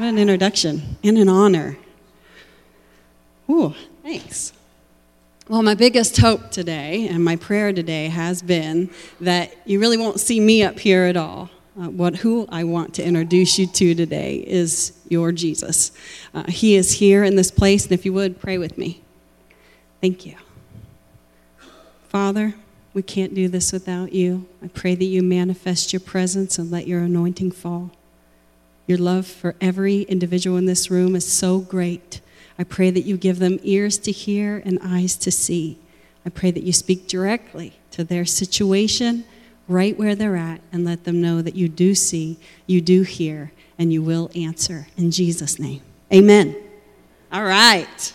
What an introduction and an honor. Ooh, thanks. Well, my biggest hope today and my prayer today has been that you really won't see me up here at all. Uh, what who I want to introduce you to today is your Jesus. Uh, he is here in this place, and if you would pray with me. Thank you. Father, we can't do this without you. I pray that you manifest your presence and let your anointing fall. Your love for every individual in this room is so great. I pray that you give them ears to hear and eyes to see. I pray that you speak directly to their situation right where they're at and let them know that you do see, you do hear, and you will answer. In Jesus' name, amen. All right.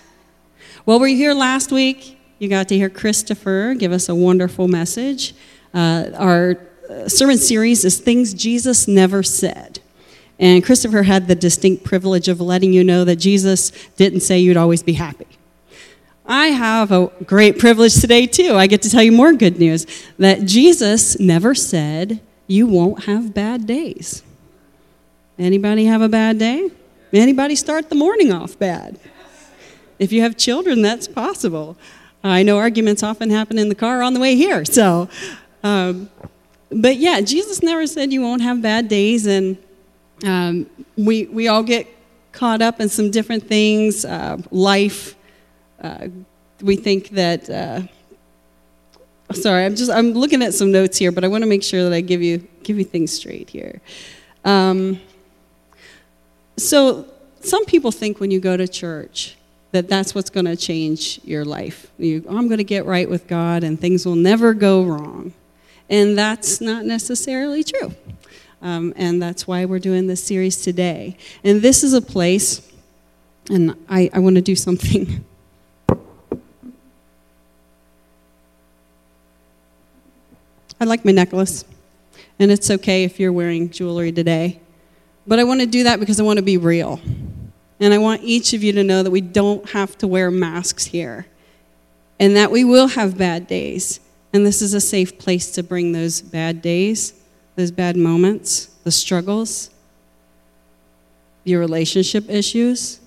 Well, were you here last week? You got to hear Christopher give us a wonderful message. Uh, our uh, sermon series is Things Jesus Never Said. And Christopher had the distinct privilege of letting you know that Jesus didn't say you'd always be happy. I have a great privilege today, too. I get to tell you more good news that Jesus never said you won't have bad days. Anybody have a bad day? Anybody start the morning off bad? If you have children, that's possible. I know arguments often happen in the car on the way here. So, um, but yeah, Jesus never said you won't have bad days, and um, we we all get caught up in some different things. Uh, life, uh, we think that. Uh, sorry, I'm just I'm looking at some notes here, but I want to make sure that I give you give you things straight here. Um, so some people think when you go to church that that's what's going to change your life. You, oh, I'm going to get right with God and things will never go wrong. And that's not necessarily true. Um, and that's why we're doing this series today. And this is a place, and I, I want to do something. I like my necklace, and it's okay if you're wearing jewelry today. But I want to do that because I want to be real. And I want each of you to know that we don't have to wear masks here and that we will have bad days. And this is a safe place to bring those bad days, those bad moments, the struggles, your relationship issues.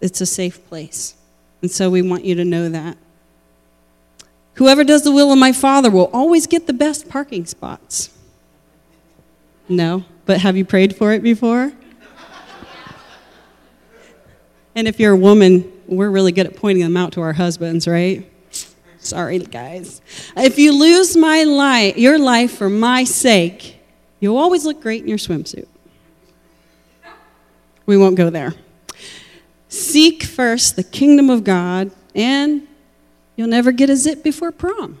It's a safe place. And so we want you to know that. Whoever does the will of my Father will always get the best parking spots. No, but have you prayed for it before? And if you're a woman, we're really good at pointing them out to our husbands, right? Sorry, guys. If you lose my life, your life for my sake, you'll always look great in your swimsuit. We won't go there. Seek first the kingdom of God, and you'll never get a zip before prom.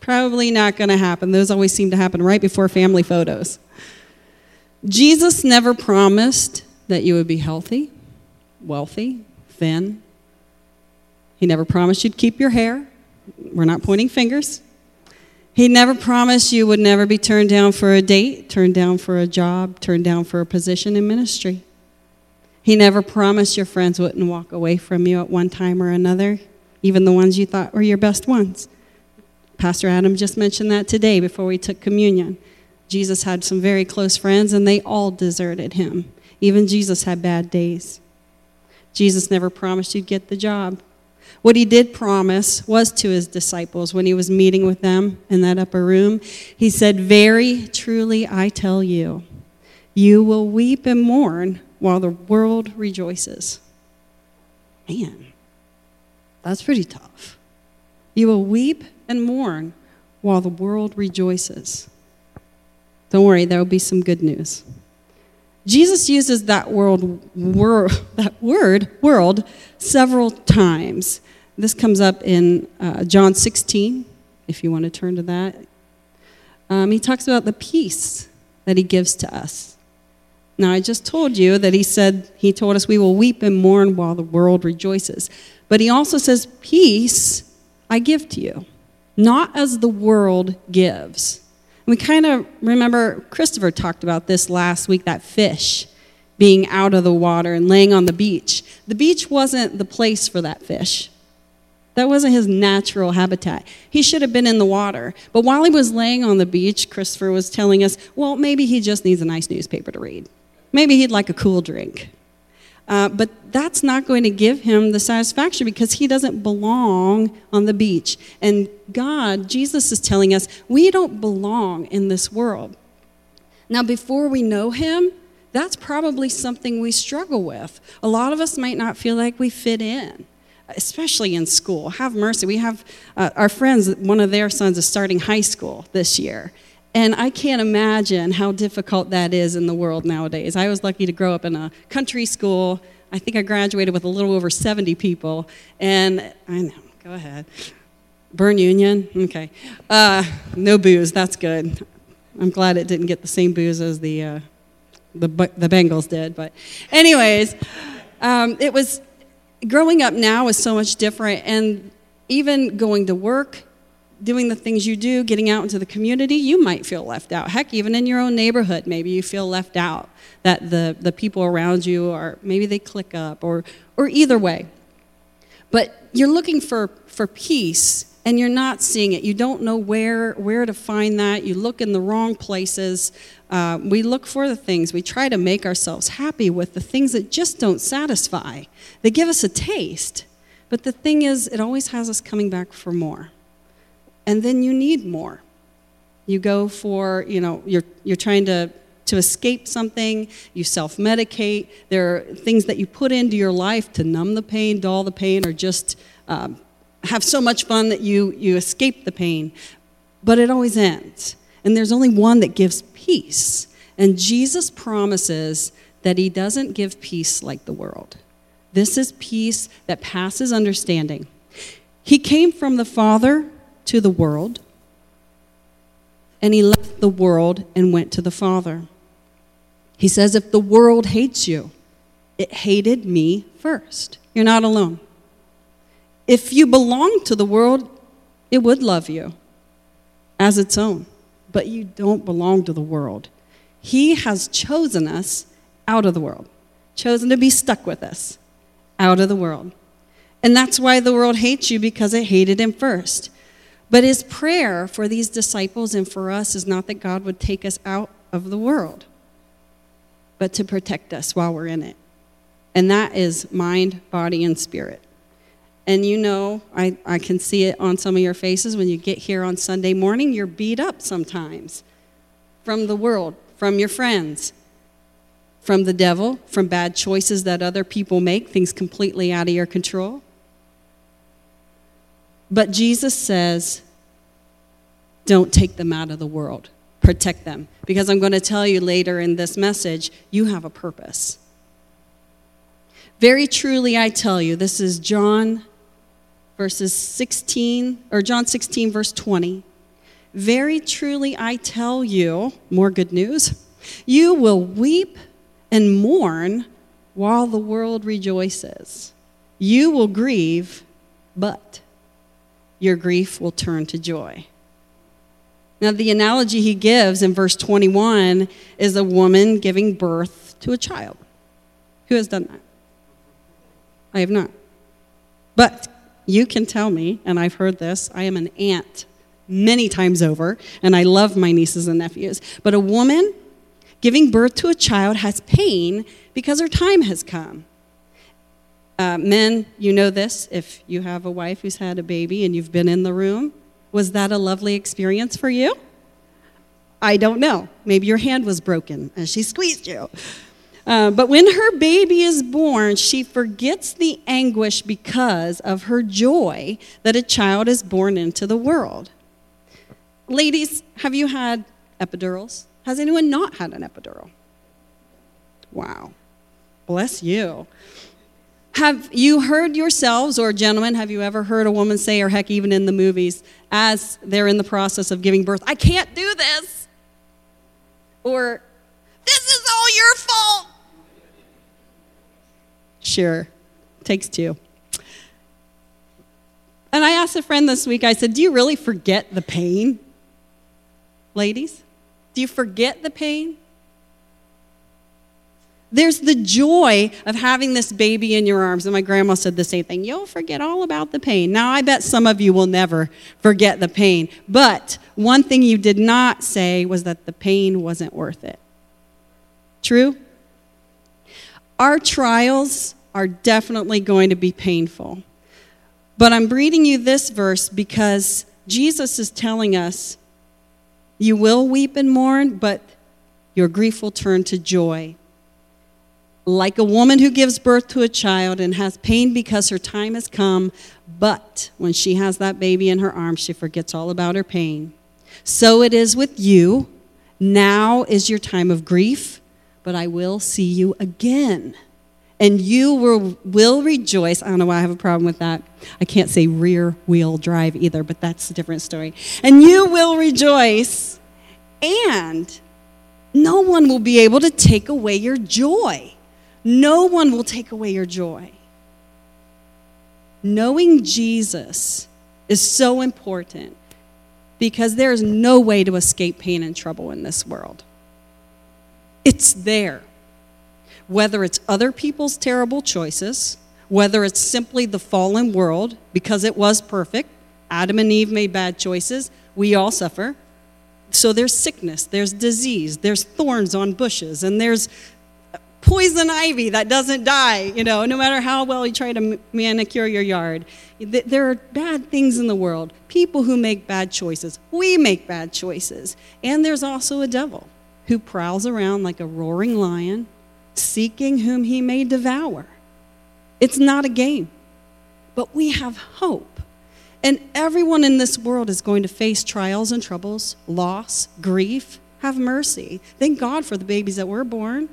Probably not going to happen. Those always seem to happen right before family photos. Jesus never promised that you would be healthy, wealthy, thin. He never promised you'd keep your hair. We're not pointing fingers. He never promised you would never be turned down for a date, turned down for a job, turned down for a position in ministry. He never promised your friends wouldn't walk away from you at one time or another, even the ones you thought were your best ones. Pastor Adam just mentioned that today before we took communion. Jesus had some very close friends, and they all deserted him. Even Jesus had bad days. Jesus never promised you'd get the job. What he did promise was to his disciples when he was meeting with them in that upper room. He said, Very truly I tell you, you will weep and mourn while the world rejoices. Man, that's pretty tough. You will weep and mourn while the world rejoices. Don't worry, there will be some good news. Jesus uses that, world, wor- that word, world, several times. This comes up in uh, John 16, if you want to turn to that. Um, he talks about the peace that he gives to us. Now, I just told you that he said, he told us we will weep and mourn while the world rejoices. But he also says, Peace I give to you, not as the world gives. We kind of remember Christopher talked about this last week that fish being out of the water and laying on the beach. The beach wasn't the place for that fish. That wasn't his natural habitat. He should have been in the water. But while he was laying on the beach, Christopher was telling us, well, maybe he just needs a nice newspaper to read. Maybe he'd like a cool drink. Uh, but that's not going to give him the satisfaction because he doesn't belong on the beach. And God, Jesus is telling us, we don't belong in this world. Now, before we know him, that's probably something we struggle with. A lot of us might not feel like we fit in, especially in school. Have mercy. We have uh, our friends, one of their sons is starting high school this year. And I can't imagine how difficult that is in the world nowadays. I was lucky to grow up in a country school. I think I graduated with a little over 70 people. And I know, go ahead. Berne Union? Okay. Uh, no boos, that's good. I'm glad it didn't get the same boos as the, uh, the, the Bengals did. But, anyways, um, it was growing up now is so much different. And even going to work, doing the things you do, getting out into the community, you might feel left out. Heck, even in your own neighborhood, maybe you feel left out. That the, the people around you are maybe they click up or or either way. But you're looking for, for peace and you're not seeing it. You don't know where where to find that. You look in the wrong places. Uh, we look for the things. We try to make ourselves happy with the things that just don't satisfy. They give us a taste, but the thing is, it always has us coming back for more and then you need more. You go for, you know, you're, you're trying to, to escape something, you self medicate. There are things that you put into your life to numb the pain, dull the pain, or just um, have so much fun that you, you escape the pain. But it always ends. And there's only one that gives peace. And Jesus promises that he doesn't give peace like the world. This is peace that passes understanding. He came from the Father to the world, and he left the world and went to the Father. He says, If the world hates you, it hated me first. You're not alone. If you belong to the world, it would love you as its own, but you don't belong to the world. He has chosen us out of the world, chosen to be stuck with us out of the world. And that's why the world hates you because it hated him first. But his prayer for these disciples and for us is not that God would take us out of the world, but to protect us while we're in it. And that is mind, body, and spirit. And you know, I, I can see it on some of your faces when you get here on Sunday morning, you're beat up sometimes from the world, from your friends, from the devil, from bad choices that other people make, things completely out of your control. But Jesus says, don't take them out of the world, protect them. Because I'm going to tell you later in this message, you have a purpose. Very truly, I tell you, this is John verses 16, or John 16, verse 20. Very truly, I tell you, more good news, you will weep and mourn while the world rejoices. You will grieve, but your grief will turn to joy. Now, the analogy he gives in verse 21 is a woman giving birth to a child. Who has done that? I have not. But you can tell me, and I've heard this, I am an aunt many times over, and I love my nieces and nephews. But a woman giving birth to a child has pain because her time has come. Uh, men, you know this if you have a wife who's had a baby and you've been in the room. Was that a lovely experience for you? I don't know. Maybe your hand was broken and she squeezed you. Uh, but when her baby is born, she forgets the anguish because of her joy that a child is born into the world. Ladies, have you had epidurals? Has anyone not had an epidural? Wow. Bless you. Have you heard yourselves, or gentlemen, have you ever heard a woman say, or heck, even in the movies, as they're in the process of giving birth, I can't do this? Or, this is all your fault? Sure, takes two. And I asked a friend this week, I said, Do you really forget the pain? Ladies, do you forget the pain? There's the joy of having this baby in your arms. And my grandma said the same thing. You'll forget all about the pain. Now, I bet some of you will never forget the pain. But one thing you did not say was that the pain wasn't worth it. True? Our trials are definitely going to be painful. But I'm reading you this verse because Jesus is telling us you will weep and mourn, but your grief will turn to joy. Like a woman who gives birth to a child and has pain because her time has come, but when she has that baby in her arms, she forgets all about her pain. So it is with you. Now is your time of grief, but I will see you again. And you will, will rejoice. I don't know why I have a problem with that. I can't say rear wheel drive either, but that's a different story. And you will rejoice, and no one will be able to take away your joy. No one will take away your joy. Knowing Jesus is so important because there is no way to escape pain and trouble in this world. It's there. Whether it's other people's terrible choices, whether it's simply the fallen world because it was perfect, Adam and Eve made bad choices, we all suffer. So there's sickness, there's disease, there's thorns on bushes, and there's poison ivy that doesn't die, you know, no matter how well you try to manicure your yard. There are bad things in the world, people who make bad choices. We make bad choices. And there's also a devil who prowls around like a roaring lion, seeking whom he may devour. It's not a game, but we have hope. And everyone in this world is going to face trials and troubles, loss, grief. Have mercy. Thank God for the babies that were born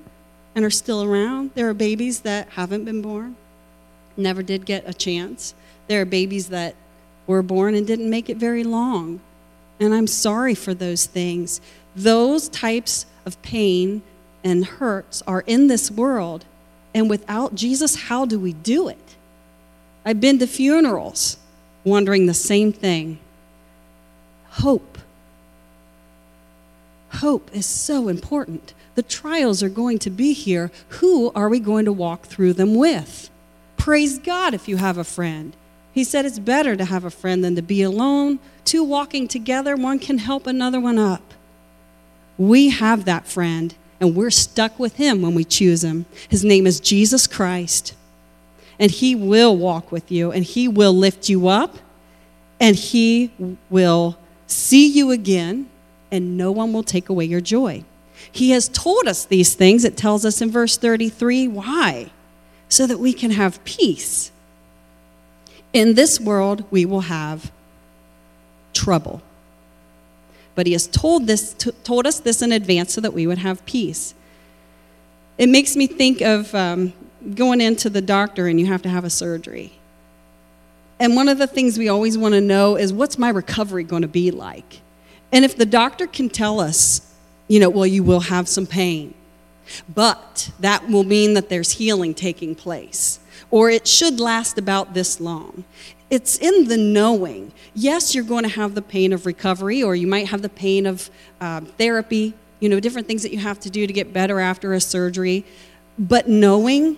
and are still around. There are babies that haven't been born, never did get a chance. There are babies that were born and didn't make it very long. And I'm sorry for those things. Those types of pain and hurts are in this world. And without Jesus, how do we do it? I've been to funerals wondering the same thing. Hope. Hope is so important. The trials are going to be here. Who are we going to walk through them with? Praise God if you have a friend. He said it's better to have a friend than to be alone. Two walking together, one can help another one up. We have that friend, and we're stuck with him when we choose him. His name is Jesus Christ. And he will walk with you, and he will lift you up, and he will see you again, and no one will take away your joy. He has told us these things. It tells us in verse 33 why? So that we can have peace. In this world, we will have trouble. But he has told, this, told us this in advance so that we would have peace. It makes me think of um, going into the doctor and you have to have a surgery. And one of the things we always want to know is what's my recovery going to be like? And if the doctor can tell us you know, well, you will have some pain. But that will mean that there's healing taking place. Or it should last about this long. It's in the knowing. Yes, you're going to have the pain of recovery, or you might have the pain of uh, therapy, you know, different things that you have to do to get better after a surgery. But knowing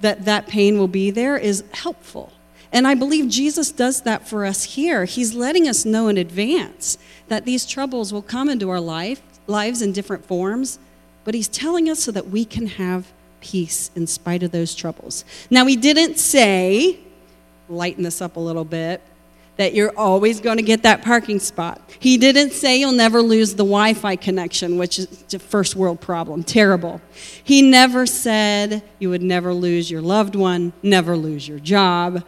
that that pain will be there is helpful. And I believe Jesus does that for us here. He's letting us know in advance that these troubles will come into our life lives in different forms, but he's telling us so that we can have peace in spite of those troubles. Now, he didn't say, lighten this up a little bit, that you're always going to get that parking spot. He didn't say you'll never lose the Wi Fi connection, which is a first world problem. Terrible. He never said you would never lose your loved one, never lose your job.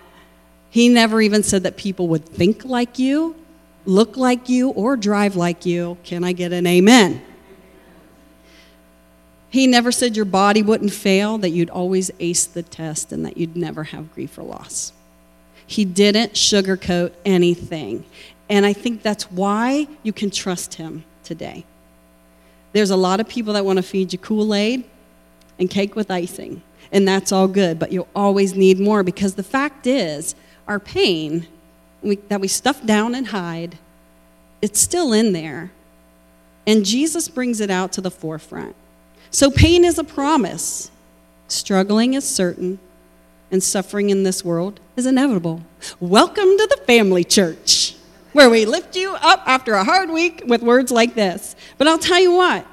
He never even said that people would think like you look like you, or drive like you. Can I get an amen? He never said your body wouldn't fail, that you'd always ace the test, and that you'd never have grief or loss. He didn't sugarcoat anything. And I think that's why you can trust him today. There's a lot of people that want to feed you Kool Aid and cake with icing, and that's all good, but you'll always need more because the fact is, our pain we, that we stuff down and hide, it's still in there. And Jesus brings it out to the forefront. So pain is a promise, struggling is certain, and suffering in this world is inevitable. Welcome to the family church, where we lift you up after a hard week with words like this. But I'll tell you what,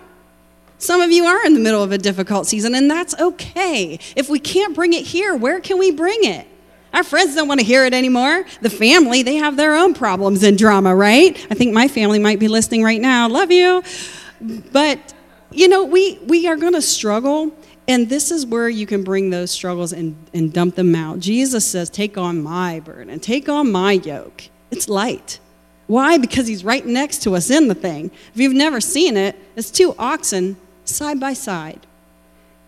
Some of you are in the middle of a difficult season, and that's okay. If we can't bring it here, where can we bring it? Our friends don't want to hear it anymore. The family, they have their own problems and drama, right? I think my family might be listening right now. Love you. But, you know, we, we are going to struggle, and this is where you can bring those struggles and, and dump them out. Jesus says, Take on my burden, take on my yoke. It's light. Why? Because he's right next to us in the thing. If you've never seen it, it's two oxen side by side.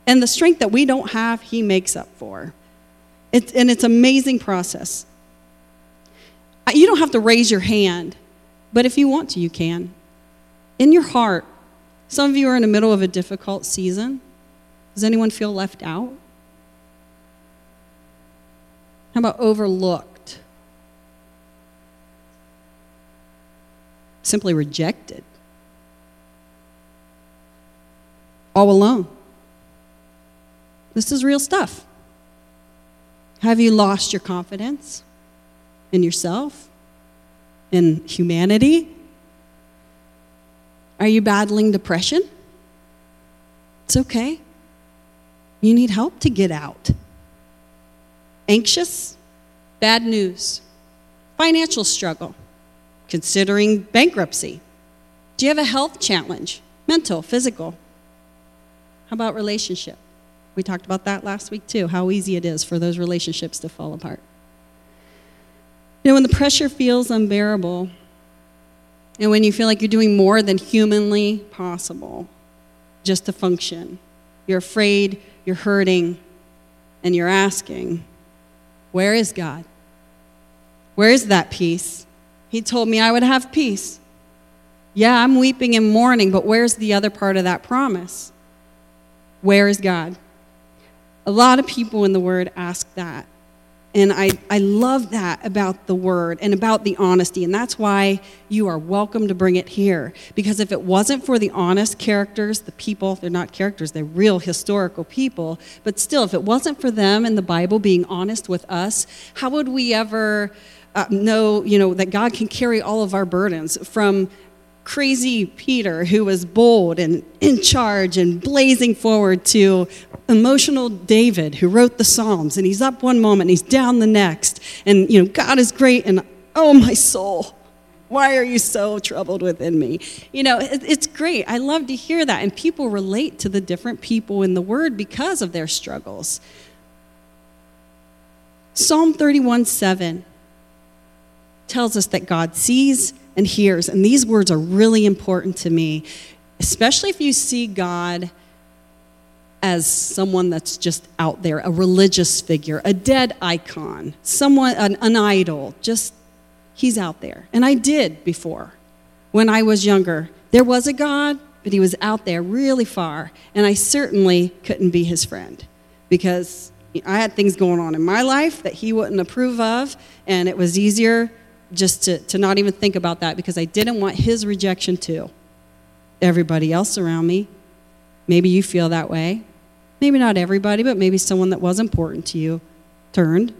And the strength that we don't have, he makes up for. It's, and it's amazing process. You don't have to raise your hand, but if you want to, you can. In your heart, some of you are in the middle of a difficult season. Does anyone feel left out? How about overlooked? simply rejected. All alone. This is real stuff. Have you lost your confidence in yourself, in humanity? Are you battling depression? It's okay. You need help to get out. Anxious? Bad news. Financial struggle considering bankruptcy? Do you have a health challenge? Mental, physical? How about relationship? We talked about that last week too, how easy it is for those relationships to fall apart. You know, when the pressure feels unbearable, and when you feel like you're doing more than humanly possible just to function, you're afraid, you're hurting, and you're asking, Where is God? Where is that peace? He told me I would have peace. Yeah, I'm weeping and mourning, but where's the other part of that promise? Where is God? A lot of people in the Word ask that. And I, I love that about the Word and about the honesty. And that's why you are welcome to bring it here. Because if it wasn't for the honest characters, the people, they're not characters, they're real historical people. But still, if it wasn't for them and the Bible being honest with us, how would we ever uh, know, you know, that God can carry all of our burdens from crazy Peter, who was bold and in charge and blazing forward, to emotional David, who wrote the Psalms, and he's up one moment, he's down the next, and you know, God is great, and oh my soul, why are you so troubled within me? You know, it, it's great. I love to hear that, and people relate to the different people in the Word because of their struggles. Psalm 31 7 tells us that God sees and hears. And these words are really important to me, especially if you see God as someone that's just out there, a religious figure, a dead icon, someone, an, an idol, just he's out there. And I did before when I was younger. There was a God, but he was out there really far. And I certainly couldn't be his friend because I had things going on in my life that he wouldn't approve of, and it was easier just to, to not even think about that because I didn't want his rejection to Everybody else around me, maybe you feel that way. Maybe not everybody, but maybe someone that was important to you turned.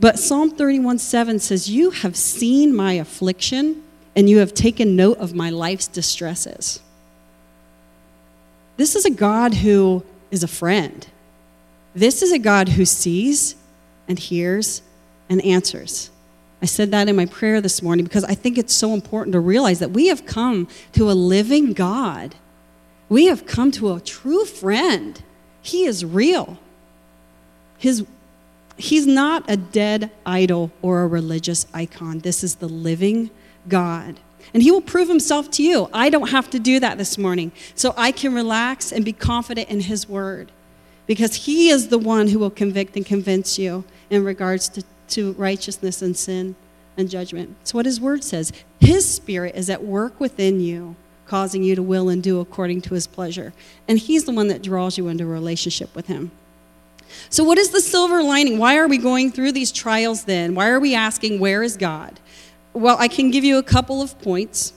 But Psalm 31 7 says, You have seen my affliction and you have taken note of my life's distresses. This is a God who is a friend. This is a God who sees and hears and answers. I said that in my prayer this morning because I think it's so important to realize that we have come to a living God. We have come to a true friend. He is real. His, he's not a dead idol or a religious icon. This is the living God. And he will prove himself to you. I don't have to do that this morning. So I can relax and be confident in his word because he is the one who will convict and convince you in regards to to righteousness and sin and judgment. It's what his word says. His spirit is at work within you, causing you to will and do according to his pleasure. And he's the one that draws you into a relationship with him. So, what is the silver lining? Why are we going through these trials then? Why are we asking, Where is God? Well, I can give you a couple of points,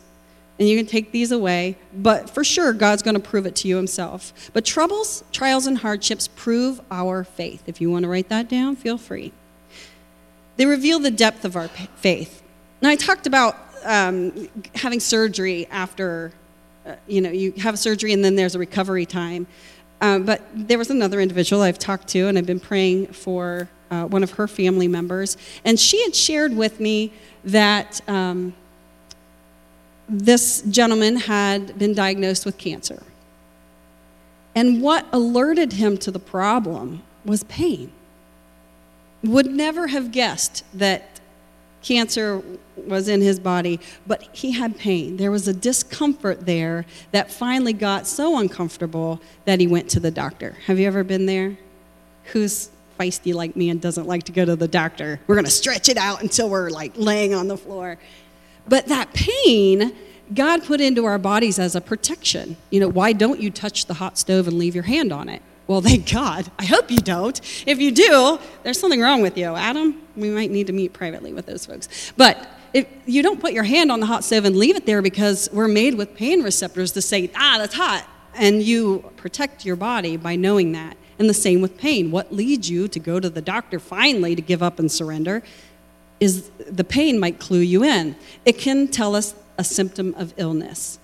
and you can take these away, but for sure, God's going to prove it to you himself. But troubles, trials, and hardships prove our faith. If you want to write that down, feel free. They reveal the depth of our faith. Now, I talked about um, having surgery after uh, you know, you have surgery and then there's a recovery time. Um, but there was another individual I've talked to, and I've been praying for uh, one of her family members. And she had shared with me that um, this gentleman had been diagnosed with cancer. And what alerted him to the problem was pain. Would never have guessed that cancer was in his body, but he had pain. There was a discomfort there that finally got so uncomfortable that he went to the doctor. Have you ever been there? Who's feisty like me and doesn't like to go to the doctor? We're going to stretch it out until we're like laying on the floor. But that pain, God put into our bodies as a protection. You know, why don't you touch the hot stove and leave your hand on it? Well, thank God. I hope you don't. If you do, there's something wrong with you. Adam, we might need to meet privately with those folks. But if you don't put your hand on the hot stove and leave it there because we're made with pain receptors to say, ah, that's hot. And you protect your body by knowing that. And the same with pain. What leads you to go to the doctor finally to give up and surrender is the pain might clue you in. It can tell us a symptom of illness.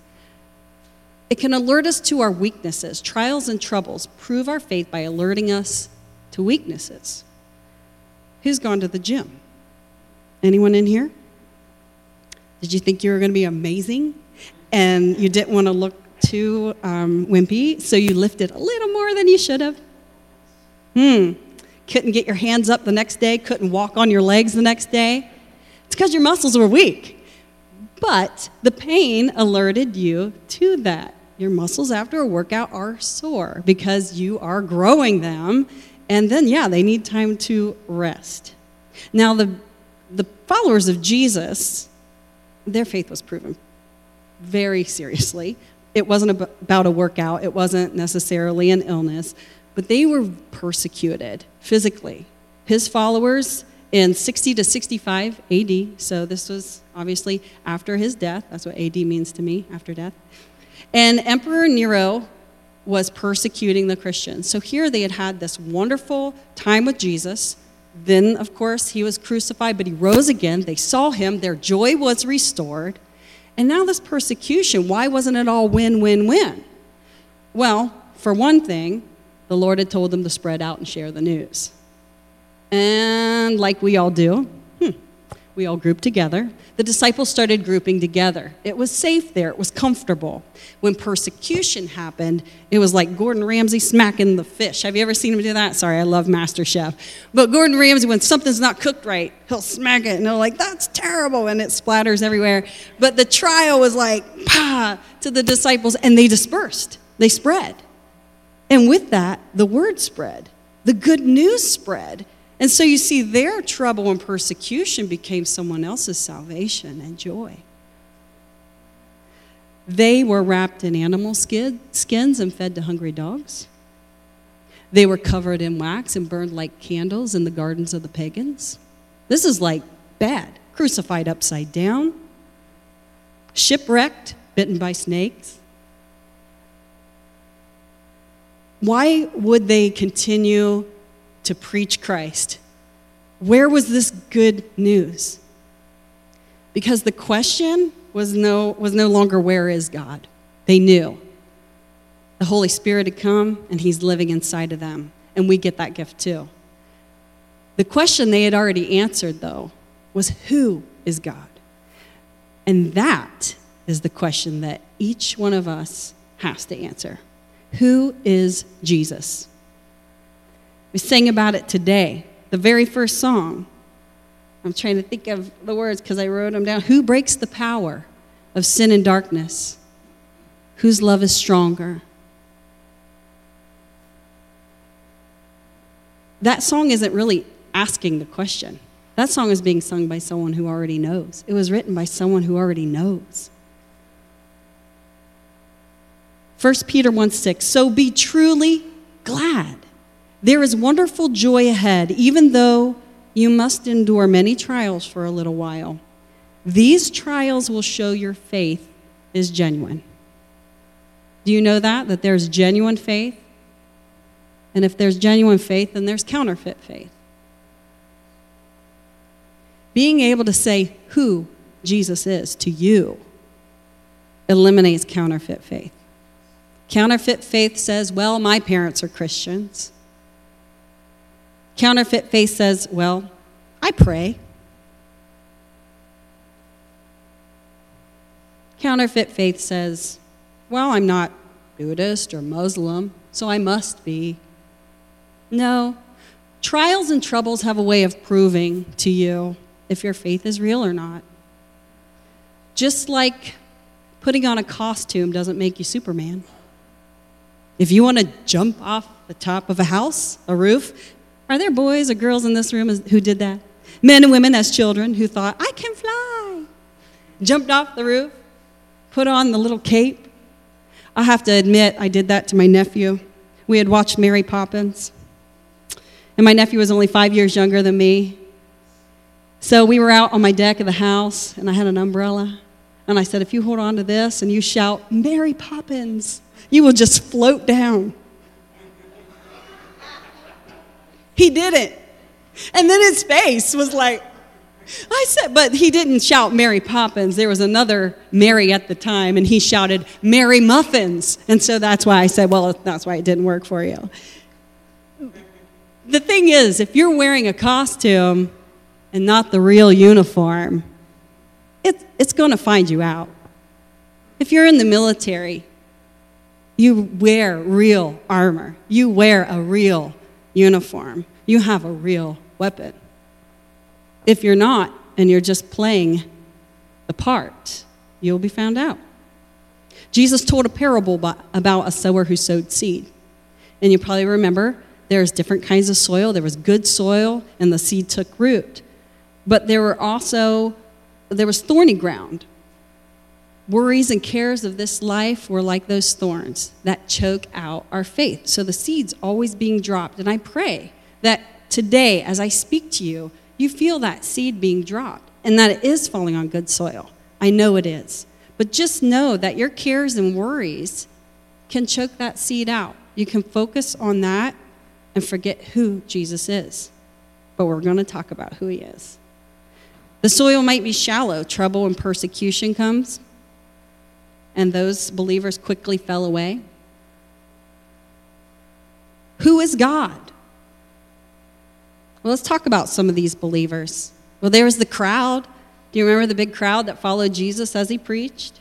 It can alert us to our weaknesses. Trials and troubles prove our faith by alerting us to weaknesses. Who's gone to the gym? Anyone in here? Did you think you were going to be amazing and you didn't want to look too um, wimpy, so you lifted a little more than you should have? Hmm. Couldn't get your hands up the next day, couldn't walk on your legs the next day? It's because your muscles were weak. But the pain alerted you to that. Your muscles after a workout are sore because you are growing them, and then, yeah, they need time to rest. Now, the, the followers of Jesus, their faith was proven very seriously. It wasn't about a workout, it wasn't necessarily an illness, but they were persecuted physically. His followers in 60 to 65 AD, so this was obviously after his death. That's what AD means to me, after death. And Emperor Nero was persecuting the Christians. So here they had had this wonderful time with Jesus. Then, of course, he was crucified, but he rose again. They saw him, their joy was restored. And now, this persecution, why wasn't it all win, win, win? Well, for one thing, the Lord had told them to spread out and share the news. And like we all do, we all grouped together. The disciples started grouping together. It was safe there, it was comfortable. When persecution happened, it was like Gordon Ramsay smacking the fish. Have you ever seen him do that? Sorry, I love Master Chef. But Gordon Ramsay, when something's not cooked right, he'll smack it and they're like, that's terrible, and it splatters everywhere. But the trial was like, pa, to the disciples, and they dispersed, they spread. And with that, the word spread, the good news spread. And so you see, their trouble and persecution became someone else's salvation and joy. They were wrapped in animal skins and fed to hungry dogs. They were covered in wax and burned like candles in the gardens of the pagans. This is like bad. Crucified upside down, shipwrecked, bitten by snakes. Why would they continue to preach Christ. Where was this good news? Because the question was no, was no longer, Where is God? They knew. The Holy Spirit had come and He's living inside of them, and we get that gift too. The question they had already answered, though, was, Who is God? And that is the question that each one of us has to answer. Who is Jesus? We sang about it today, the very first song. I'm trying to think of the words because I wrote them down. Who breaks the power of sin and darkness? Whose love is stronger? That song isn't really asking the question. That song is being sung by someone who already knows. It was written by someone who already knows. 1 Peter 1 6. So be truly glad there is wonderful joy ahead, even though you must endure many trials for a little while. These trials will show your faith is genuine. Do you know that? That there's genuine faith? And if there's genuine faith, then there's counterfeit faith. Being able to say who Jesus is to you eliminates counterfeit faith. Counterfeit faith says, well, my parents are Christians. Counterfeit faith says, well, I pray. Counterfeit faith says, well, I'm not Buddhist or Muslim, so I must be. No. Trials and troubles have a way of proving to you if your faith is real or not. Just like putting on a costume doesn't make you Superman. If you want to jump off the top of a house, a roof, are there boys or girls in this room who did that? Men and women as children who thought, I can fly. Jumped off the roof, put on the little cape. I have to admit, I did that to my nephew. We had watched Mary Poppins, and my nephew was only five years younger than me. So we were out on my deck of the house, and I had an umbrella. And I said, If you hold on to this and you shout, Mary Poppins, you will just float down. He didn't. And then his face was like, I said, but he didn't shout Mary Poppins. There was another Mary at the time, and he shouted Mary Muffins. And so that's why I said, well, that's why it didn't work for you. The thing is, if you're wearing a costume and not the real uniform, it, it's going to find you out. If you're in the military, you wear real armor, you wear a real uniform, you have a real weapon. If you're not, and you're just playing the part, you'll be found out. Jesus told a parable about a sower who sowed seed. And you probably remember there's different kinds of soil. There was good soil, and the seed took root. But there were also there was thorny ground. Worries and cares of this life were like those thorns that choke out our faith. So the seed's always being dropped. And I pray that today, as I speak to you, you feel that seed being dropped and that it is falling on good soil. I know it is. But just know that your cares and worries can choke that seed out. You can focus on that and forget who Jesus is. But we're going to talk about who he is. The soil might be shallow, trouble and persecution comes, and those believers quickly fell away. Who is God? Well, let's talk about some of these believers. Well, there was the crowd. Do you remember the big crowd that followed Jesus as he preached?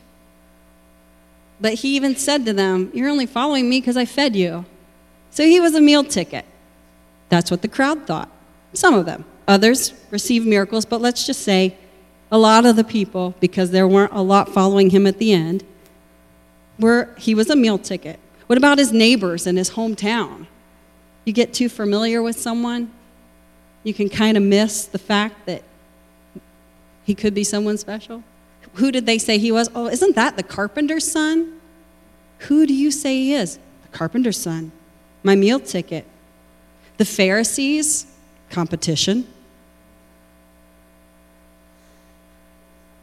But he even said to them, You're only following me because I fed you. So he was a meal ticket. That's what the crowd thought. Some of them. Others received miracles, but let's just say a lot of the people, because there weren't a lot following him at the end, were he was a meal ticket. What about his neighbors in his hometown? You get too familiar with someone, you can kind of miss the fact that he could be someone special. Who did they say he was? Oh, isn't that the carpenter's son? Who do you say he is? The carpenter's son. My meal ticket. The Pharisees, competition.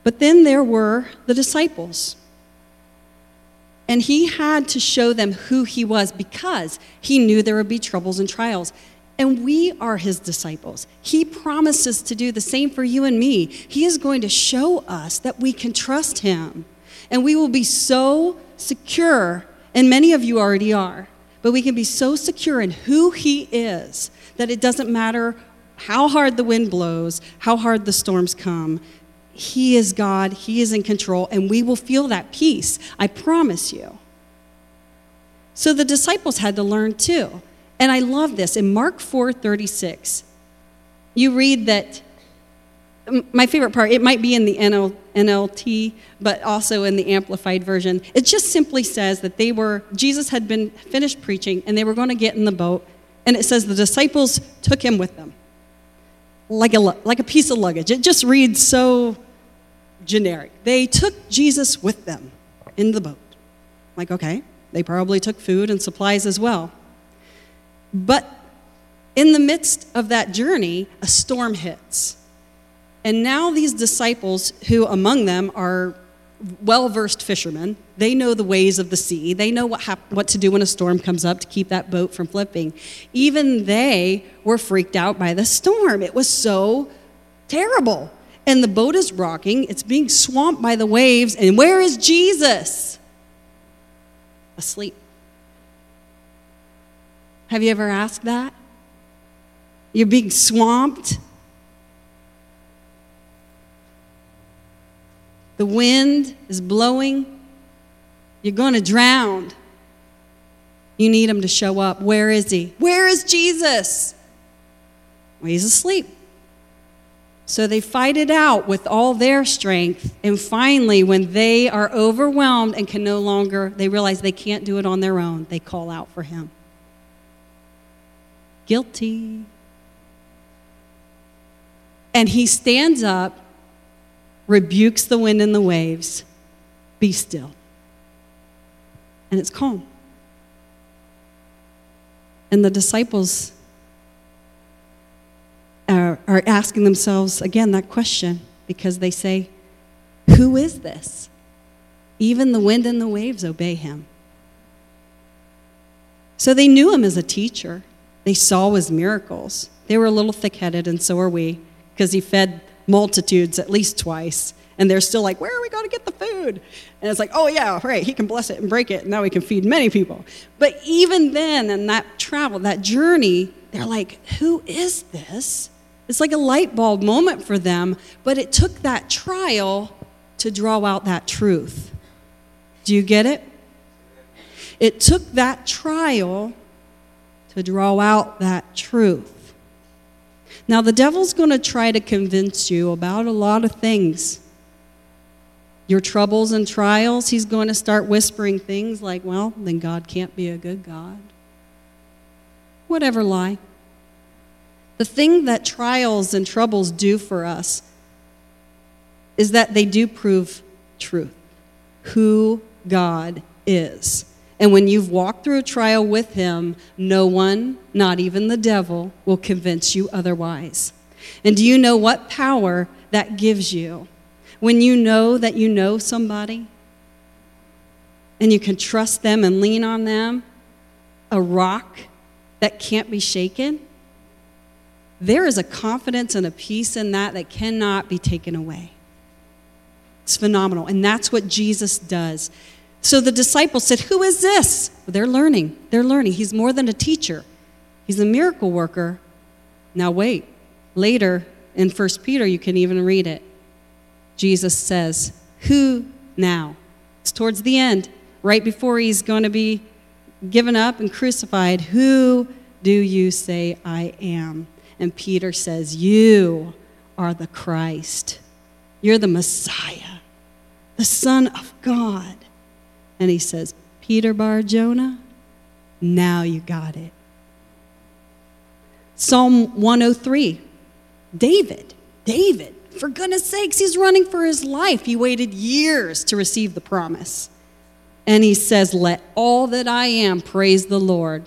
But then there were the disciples. And he had to show them who he was because he knew there would be troubles and trials. And we are his disciples. He promises to do the same for you and me. He is going to show us that we can trust him. And we will be so secure, and many of you already are, but we can be so secure in who he is that it doesn't matter how hard the wind blows, how hard the storms come. He is God, He is in control, and we will feel that peace. I promise you. So the disciples had to learn too. And I love this. In Mark 4 36, you read that. My favorite part, it might be in the NL, NLT, but also in the Amplified Version. It just simply says that they were, Jesus had been finished preaching and they were going to get in the boat. And it says the disciples took him with them like a, like a piece of luggage. It just reads so generic. They took Jesus with them in the boat. Like, okay, they probably took food and supplies as well. But in the midst of that journey, a storm hits. And now these disciples, who among them are well versed fishermen. They know the ways of the sea. They know what, hap- what to do when a storm comes up to keep that boat from flipping. Even they were freaked out by the storm. It was so terrible. and the boat is rocking. It's being swamped by the waves. And where is Jesus? Asleep. Have you ever asked that? You're being swamped. The wind is blowing. You're going to drown. You need him to show up. Where is he? Where is Jesus? Well, he's asleep. So they fight it out with all their strength. And finally, when they are overwhelmed and can no longer, they realize they can't do it on their own, they call out for him. Guilty. And he stands up, rebukes the wind and the waves. Be still. And it's calm. And the disciples are, are asking themselves again that question because they say, Who is this? Even the wind and the waves obey him. So they knew him as a teacher. They saw his miracles. They were a little thick headed, and so are we, because he fed multitudes at least twice. And they're still like, Where are we going to get the food? And it's like, Oh, yeah, right. He can bless it and break it. And now we can feed many people. But even then, in that travel, that journey, they're like, Who is this? It's like a light bulb moment for them, but it took that trial to draw out that truth. Do you get it? It took that trial to draw out that truth. Now, the devil's going to try to convince you about a lot of things. Your troubles and trials, he's going to start whispering things like, well, then God can't be a good God. Whatever lie. The thing that trials and troubles do for us is that they do prove truth, who God is. And when you've walked through a trial with Him, no one, not even the devil, will convince you otherwise. And do you know what power that gives you? When you know that you know somebody and you can trust them and lean on them, a rock that can't be shaken there is a confidence and a peace in that that cannot be taken away. It's phenomenal. And that's what Jesus does. So the disciples said, Who is this? They're learning. They're learning. He's more than a teacher, he's a miracle worker. Now, wait. Later in 1 Peter, you can even read it. Jesus says, Who now? It's towards the end, right before he's going to be given up and crucified. Who do you say I am? And Peter says, You are the Christ. You're the Messiah, the Son of God. And he says, Peter Bar Jonah, now you got it. Psalm 103, David, David, for goodness sakes, he's running for his life. He waited years to receive the promise. And he says, Let all that I am praise the Lord.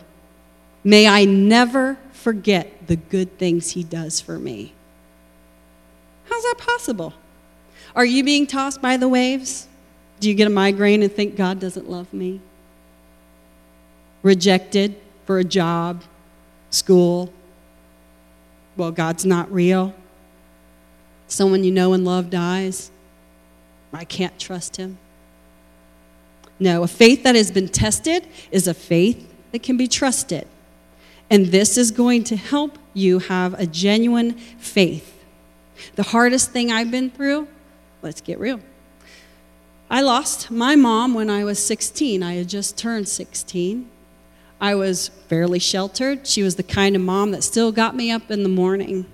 May I never forget the good things He does for me. How's that possible? Are you being tossed by the waves? Do you get a migraine and think God doesn't love me? Rejected for a job, school? Well, God's not real. Someone you know and love dies. I can't trust him. No, a faith that has been tested is a faith that can be trusted. And this is going to help you have a genuine faith. The hardest thing I've been through, let's get real. I lost my mom when I was 16. I had just turned 16. I was fairly sheltered. She was the kind of mom that still got me up in the morning,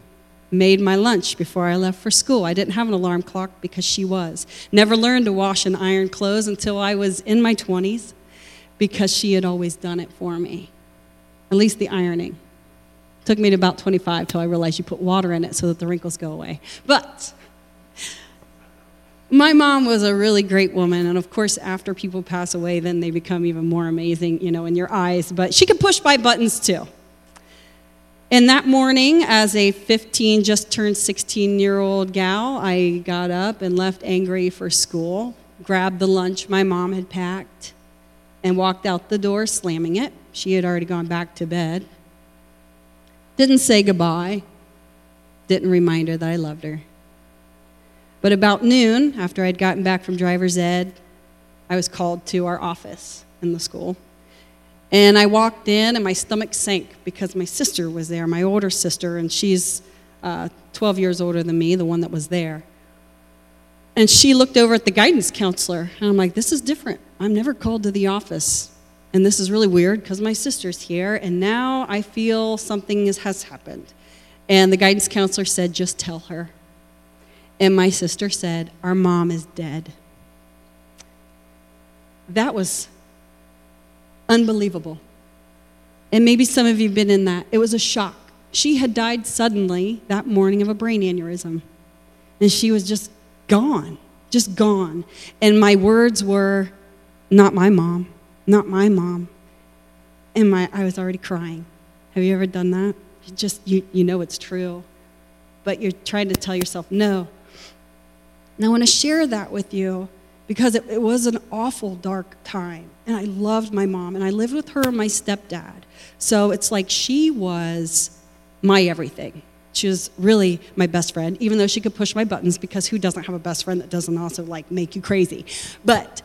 made my lunch before I left for school. I didn't have an alarm clock because she was. Never learned to wash and iron clothes until I was in my 20s because she had always done it for me at least the ironing. Took me to about 25 till I realized you put water in it so that the wrinkles go away. But my mom was a really great woman, and of course, after people pass away, then they become even more amazing, you know, in your eyes. But she could push by buttons too. And that morning, as a 15, just turned 16 year old gal, I got up and left angry for school, grabbed the lunch my mom had packed, and walked out the door, slamming it. She had already gone back to bed. Didn't say goodbye. Didn't remind her that I loved her. But about noon, after I'd gotten back from driver's ed, I was called to our office in the school. And I walked in, and my stomach sank because my sister was there, my older sister, and she's uh, 12 years older than me, the one that was there. And she looked over at the guidance counselor, and I'm like, this is different. I'm never called to the office. And this is really weird because my sister's here, and now I feel something is, has happened. And the guidance counselor said, just tell her. And my sister said, Our mom is dead. That was unbelievable. And maybe some of you have been in that. It was a shock. She had died suddenly that morning of a brain aneurysm. And she was just gone, just gone. And my words were, Not my mom not my mom. And my, I was already crying. Have you ever done that? You just, you, you know it's true, but you're trying to tell yourself no. And I want to share that with you because it, it was an awful dark time. And I loved my mom, and I lived with her and my stepdad. So it's like she was my everything. She was really my best friend, even though she could push my buttons because who doesn't have a best friend that doesn't also like make you crazy? But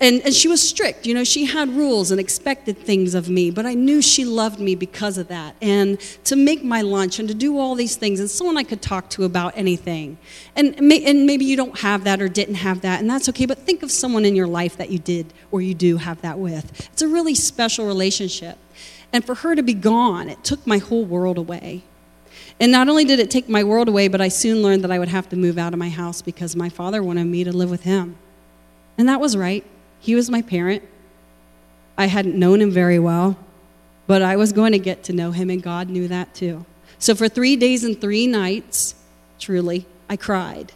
and, and she was strict. You know, she had rules and expected things of me, but I knew she loved me because of that. And to make my lunch and to do all these things, and someone I could talk to about anything. And, and maybe you don't have that or didn't have that, and that's okay, but think of someone in your life that you did or you do have that with. It's a really special relationship. And for her to be gone, it took my whole world away. And not only did it take my world away, but I soon learned that I would have to move out of my house because my father wanted me to live with him. And that was right. He was my parent. I hadn't known him very well, but I was going to get to know him, and God knew that too. So for three days and three nights, truly, I cried.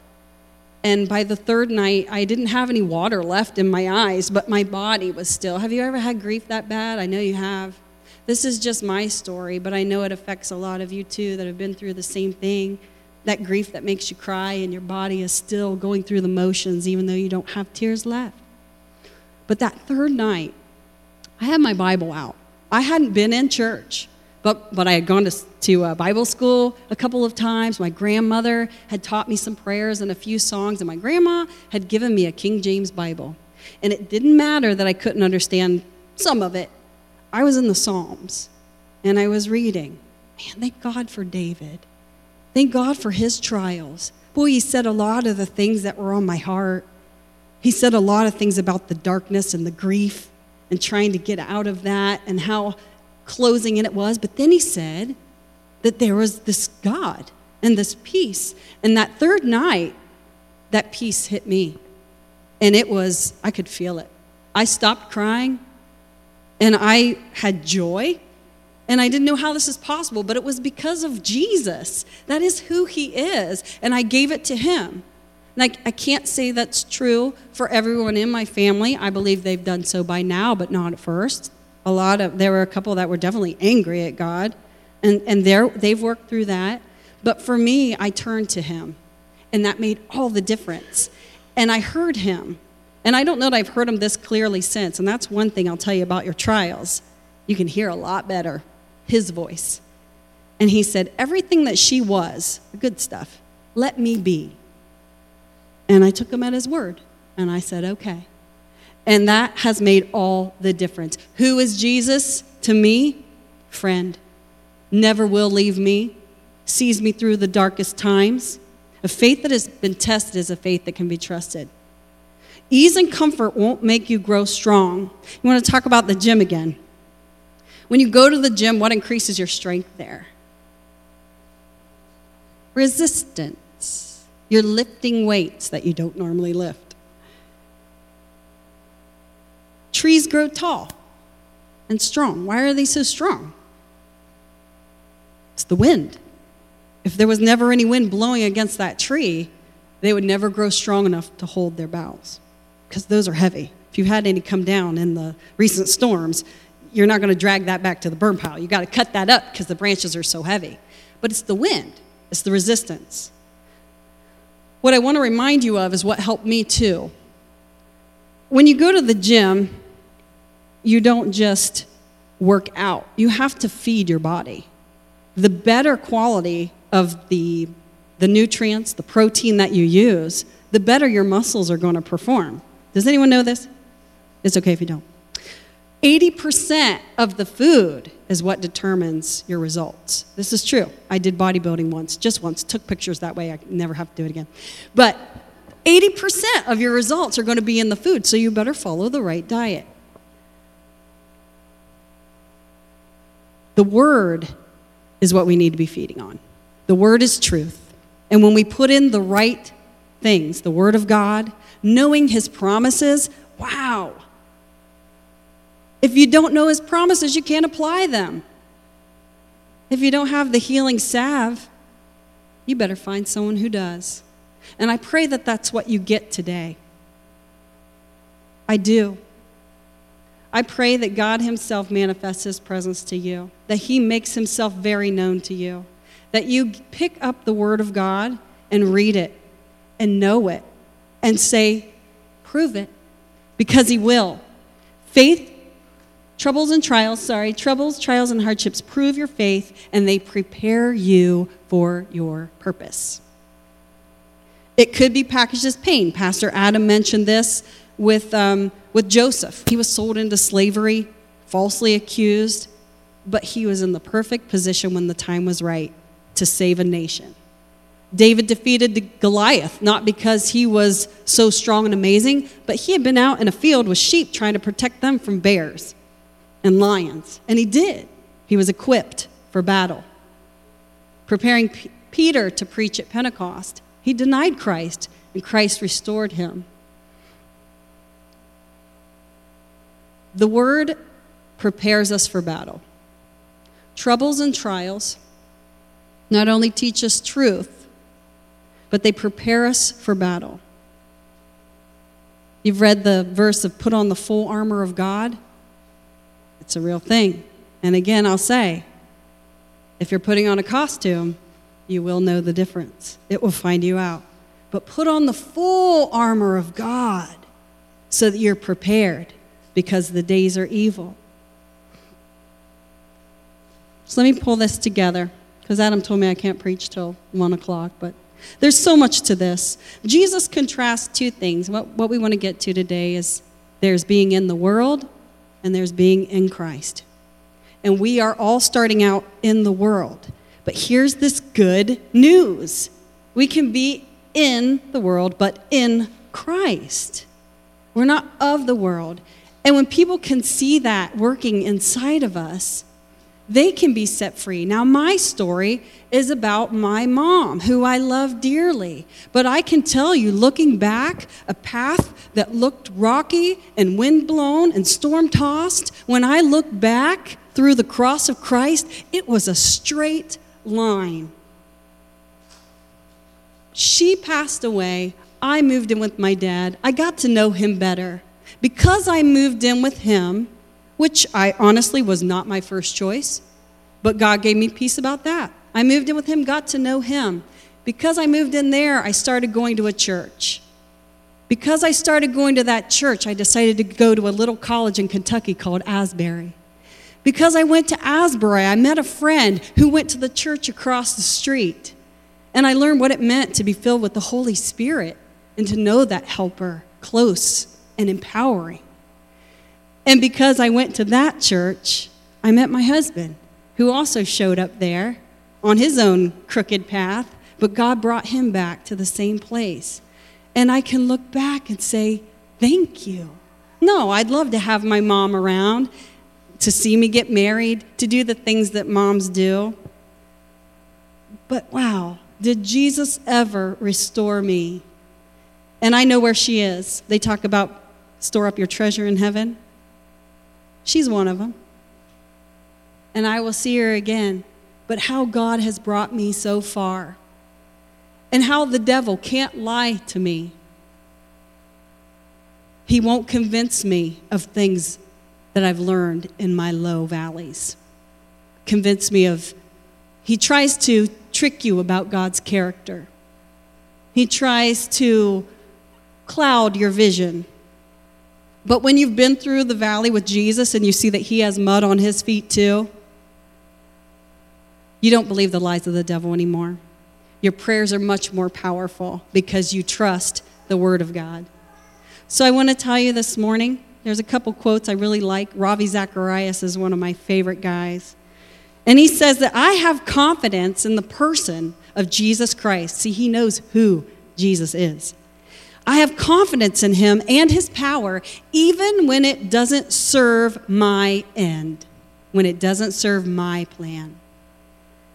And by the third night, I didn't have any water left in my eyes, but my body was still. Have you ever had grief that bad? I know you have. This is just my story, but I know it affects a lot of you too that have been through the same thing. That grief that makes you cry, and your body is still going through the motions, even though you don't have tears left. But that third night, I had my Bible out. I hadn't been in church, but, but I had gone to, to uh, Bible school a couple of times. My grandmother had taught me some prayers and a few songs, and my grandma had given me a King James Bible. And it didn't matter that I couldn't understand some of it. I was in the Psalms, and I was reading. Man, thank God for David. Thank God for his trials. Boy, he said a lot of the things that were on my heart. He said a lot of things about the darkness and the grief and trying to get out of that and how closing in it was. But then he said that there was this God and this peace. And that third night, that peace hit me. And it was, I could feel it. I stopped crying and I had joy. And I didn't know how this is possible, but it was because of Jesus. That is who he is. And I gave it to him. I, I can't say that's true for everyone in my family. I believe they've done so by now, but not at first. A lot of there were a couple that were definitely angry at God, and and they they've worked through that. But for me, I turned to Him, and that made all the difference. And I heard Him, and I don't know that I've heard Him this clearly since. And that's one thing I'll tell you about your trials. You can hear a lot better His voice. And He said, "Everything that she was, the good stuff, let me be." And I took him at his word. And I said, okay. And that has made all the difference. Who is Jesus to me? Friend. Never will leave me, sees me through the darkest times. A faith that has been tested is a faith that can be trusted. Ease and comfort won't make you grow strong. You want to talk about the gym again. When you go to the gym, what increases your strength there? Resistance. You're lifting weights that you don't normally lift. Trees grow tall and strong. Why are they so strong? It's the wind. If there was never any wind blowing against that tree, they would never grow strong enough to hold their boughs because those are heavy. If you had any come down in the recent storms, you're not going to drag that back to the burn pile. You got to cut that up because the branches are so heavy. But it's the wind, it's the resistance. What I want to remind you of is what helped me too. When you go to the gym, you don't just work out, you have to feed your body. The better quality of the the nutrients, the protein that you use, the better your muscles are going to perform. Does anyone know this? It's okay if you don't. 80% of the food is what determines your results. This is true. I did bodybuilding once, just once, took pictures that way. I never have to do it again. But 80% of your results are going to be in the food, so you better follow the right diet. The Word is what we need to be feeding on. The Word is truth. And when we put in the right things, the Word of God, knowing His promises, wow, if you don't know his promises, you can't apply them. If you don't have the healing salve, you better find someone who does. And I pray that that's what you get today. I do. I pray that God Himself manifests His presence to you, that He makes Himself very known to you, that you pick up the Word of God and read it and know it and say, prove it, because He will. Faith Troubles and trials, sorry, troubles, trials, and hardships prove your faith and they prepare you for your purpose. It could be packaged as pain. Pastor Adam mentioned this with, um, with Joseph. He was sold into slavery, falsely accused, but he was in the perfect position when the time was right to save a nation. David defeated Goliath, not because he was so strong and amazing, but he had been out in a field with sheep trying to protect them from bears and lions. And he did. He was equipped for battle. Preparing P- Peter to preach at Pentecost, he denied Christ, and Christ restored him. The word prepares us for battle. Troubles and trials not only teach us truth, but they prepare us for battle. You've read the verse of put on the full armor of God. It's a real thing. And again, I'll say, if you're putting on a costume, you will know the difference. It will find you out. But put on the full armor of God so that you're prepared because the days are evil. So let me pull this together because Adam told me I can't preach till one o'clock, but there's so much to this. Jesus contrasts two things. What, what we want to get to today is there's being in the world and there's being in Christ. And we are all starting out in the world. But here's this good news we can be in the world, but in Christ. We're not of the world. And when people can see that working inside of us, they can be set free. Now, my story is about my mom, who I love dearly. But I can tell you, looking back, a path that looked rocky and wind-blown and storm-tossed, when I look back through the cross of Christ, it was a straight line. She passed away. I moved in with my dad. I got to know him better. Because I moved in with him, which I honestly was not my first choice, but God gave me peace about that. I moved in with him, got to know him. Because I moved in there, I started going to a church. Because I started going to that church, I decided to go to a little college in Kentucky called Asbury. Because I went to Asbury, I met a friend who went to the church across the street. And I learned what it meant to be filled with the Holy Spirit and to know that helper close and empowering. And because I went to that church, I met my husband, who also showed up there on his own crooked path, but God brought him back to the same place. And I can look back and say, Thank you. No, I'd love to have my mom around to see me get married, to do the things that moms do. But wow, did Jesus ever restore me? And I know where she is. They talk about store up your treasure in heaven. She's one of them. And I will see her again. But how God has brought me so far. And how the devil can't lie to me. He won't convince me of things that I've learned in my low valleys. Convince me of, he tries to trick you about God's character. He tries to cloud your vision. But when you've been through the valley with Jesus and you see that he has mud on his feet too, you don't believe the lies of the devil anymore. your prayers are much more powerful because you trust the Word of God. So I want to tell you this morning, there's a couple quotes I really like. Ravi Zacharias is one of my favorite guys. And he says that I have confidence in the person of Jesus Christ. See, he knows who Jesus is. I have confidence in him and his power, even when it doesn't serve my end, when it doesn't serve my plan.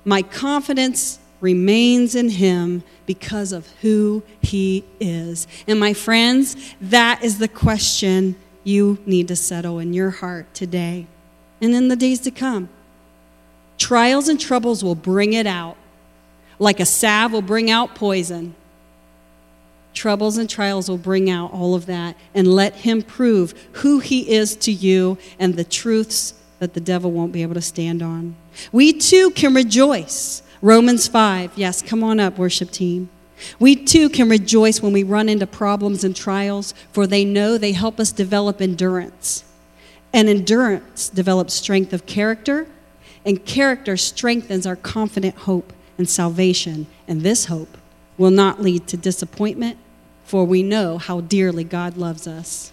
My confidence remains in him because of who he is. And my friends, that is the question you need to settle in your heart today and in the days to come. Trials and troubles will bring it out, like a salve will bring out poison. Troubles and trials will bring out all of that and let him prove who he is to you and the truths that the devil won't be able to stand on. We too can rejoice. Romans 5. Yes, come on up, worship team. We too can rejoice when we run into problems and trials, for they know they help us develop endurance. And endurance develops strength of character, and character strengthens our confident hope and salvation. And this hope will not lead to disappointment, for we know how dearly God loves us.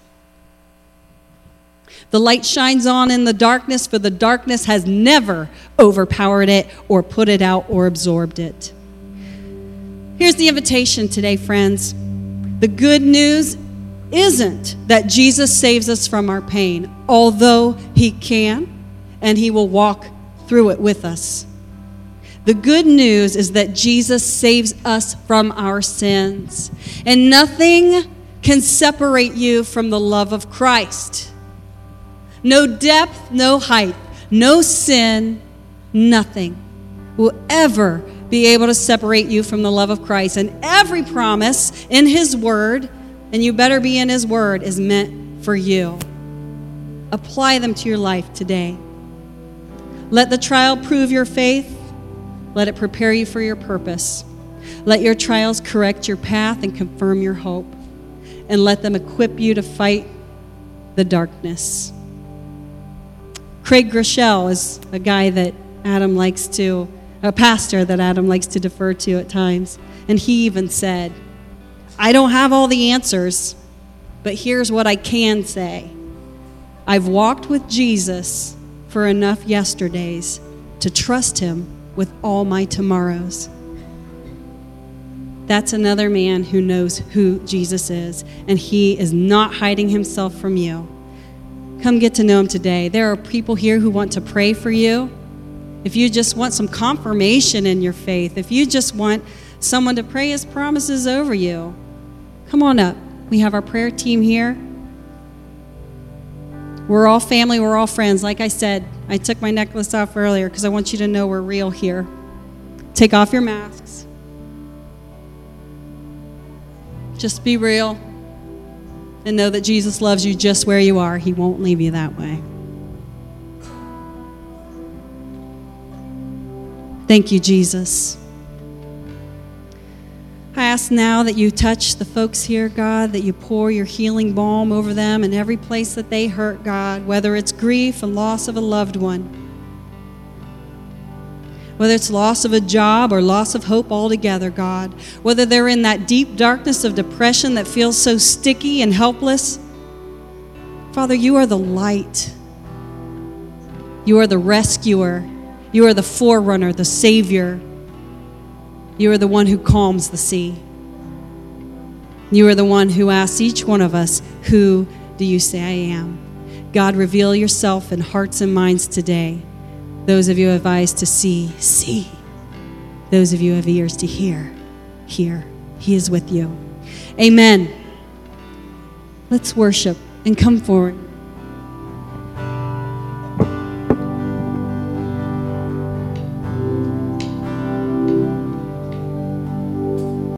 The light shines on in the darkness, for the darkness has never overpowered it or put it out or absorbed it. Here's the invitation today, friends. The good news isn't that Jesus saves us from our pain, although he can and he will walk through it with us. The good news is that Jesus saves us from our sins, and nothing can separate you from the love of Christ. No depth, no height, no sin, nothing will ever be able to separate you from the love of Christ. And every promise in His Word, and you better be in His Word, is meant for you. Apply them to your life today. Let the trial prove your faith, let it prepare you for your purpose. Let your trials correct your path and confirm your hope, and let them equip you to fight the darkness. Craig Groeschel is a guy that Adam likes to, a pastor that Adam likes to defer to at times. And he even said, I don't have all the answers, but here's what I can say I've walked with Jesus for enough yesterdays to trust him with all my tomorrows. That's another man who knows who Jesus is, and he is not hiding himself from you. Come get to know him today. There are people here who want to pray for you. If you just want some confirmation in your faith, if you just want someone to pray his promises over you, come on up. We have our prayer team here. We're all family, we're all friends. Like I said, I took my necklace off earlier because I want you to know we're real here. Take off your masks. Just be real and know that Jesus loves you just where you are. He won't leave you that way. Thank you, Jesus. I ask now that you touch the folks here, God, that you pour your healing balm over them in every place that they hurt, God, whether it's grief and loss of a loved one whether it's loss of a job or loss of hope altogether, God, whether they're in that deep darkness of depression that feels so sticky and helpless. Father, you are the light. You are the rescuer. You are the forerunner, the savior. You are the one who calms the sea. You are the one who asks each one of us, Who do you say I am? God, reveal yourself in hearts and minds today. Those of you have eyes to see, see. Those of you have ears to hear, hear. He is with you. Amen. Let's worship and come forward.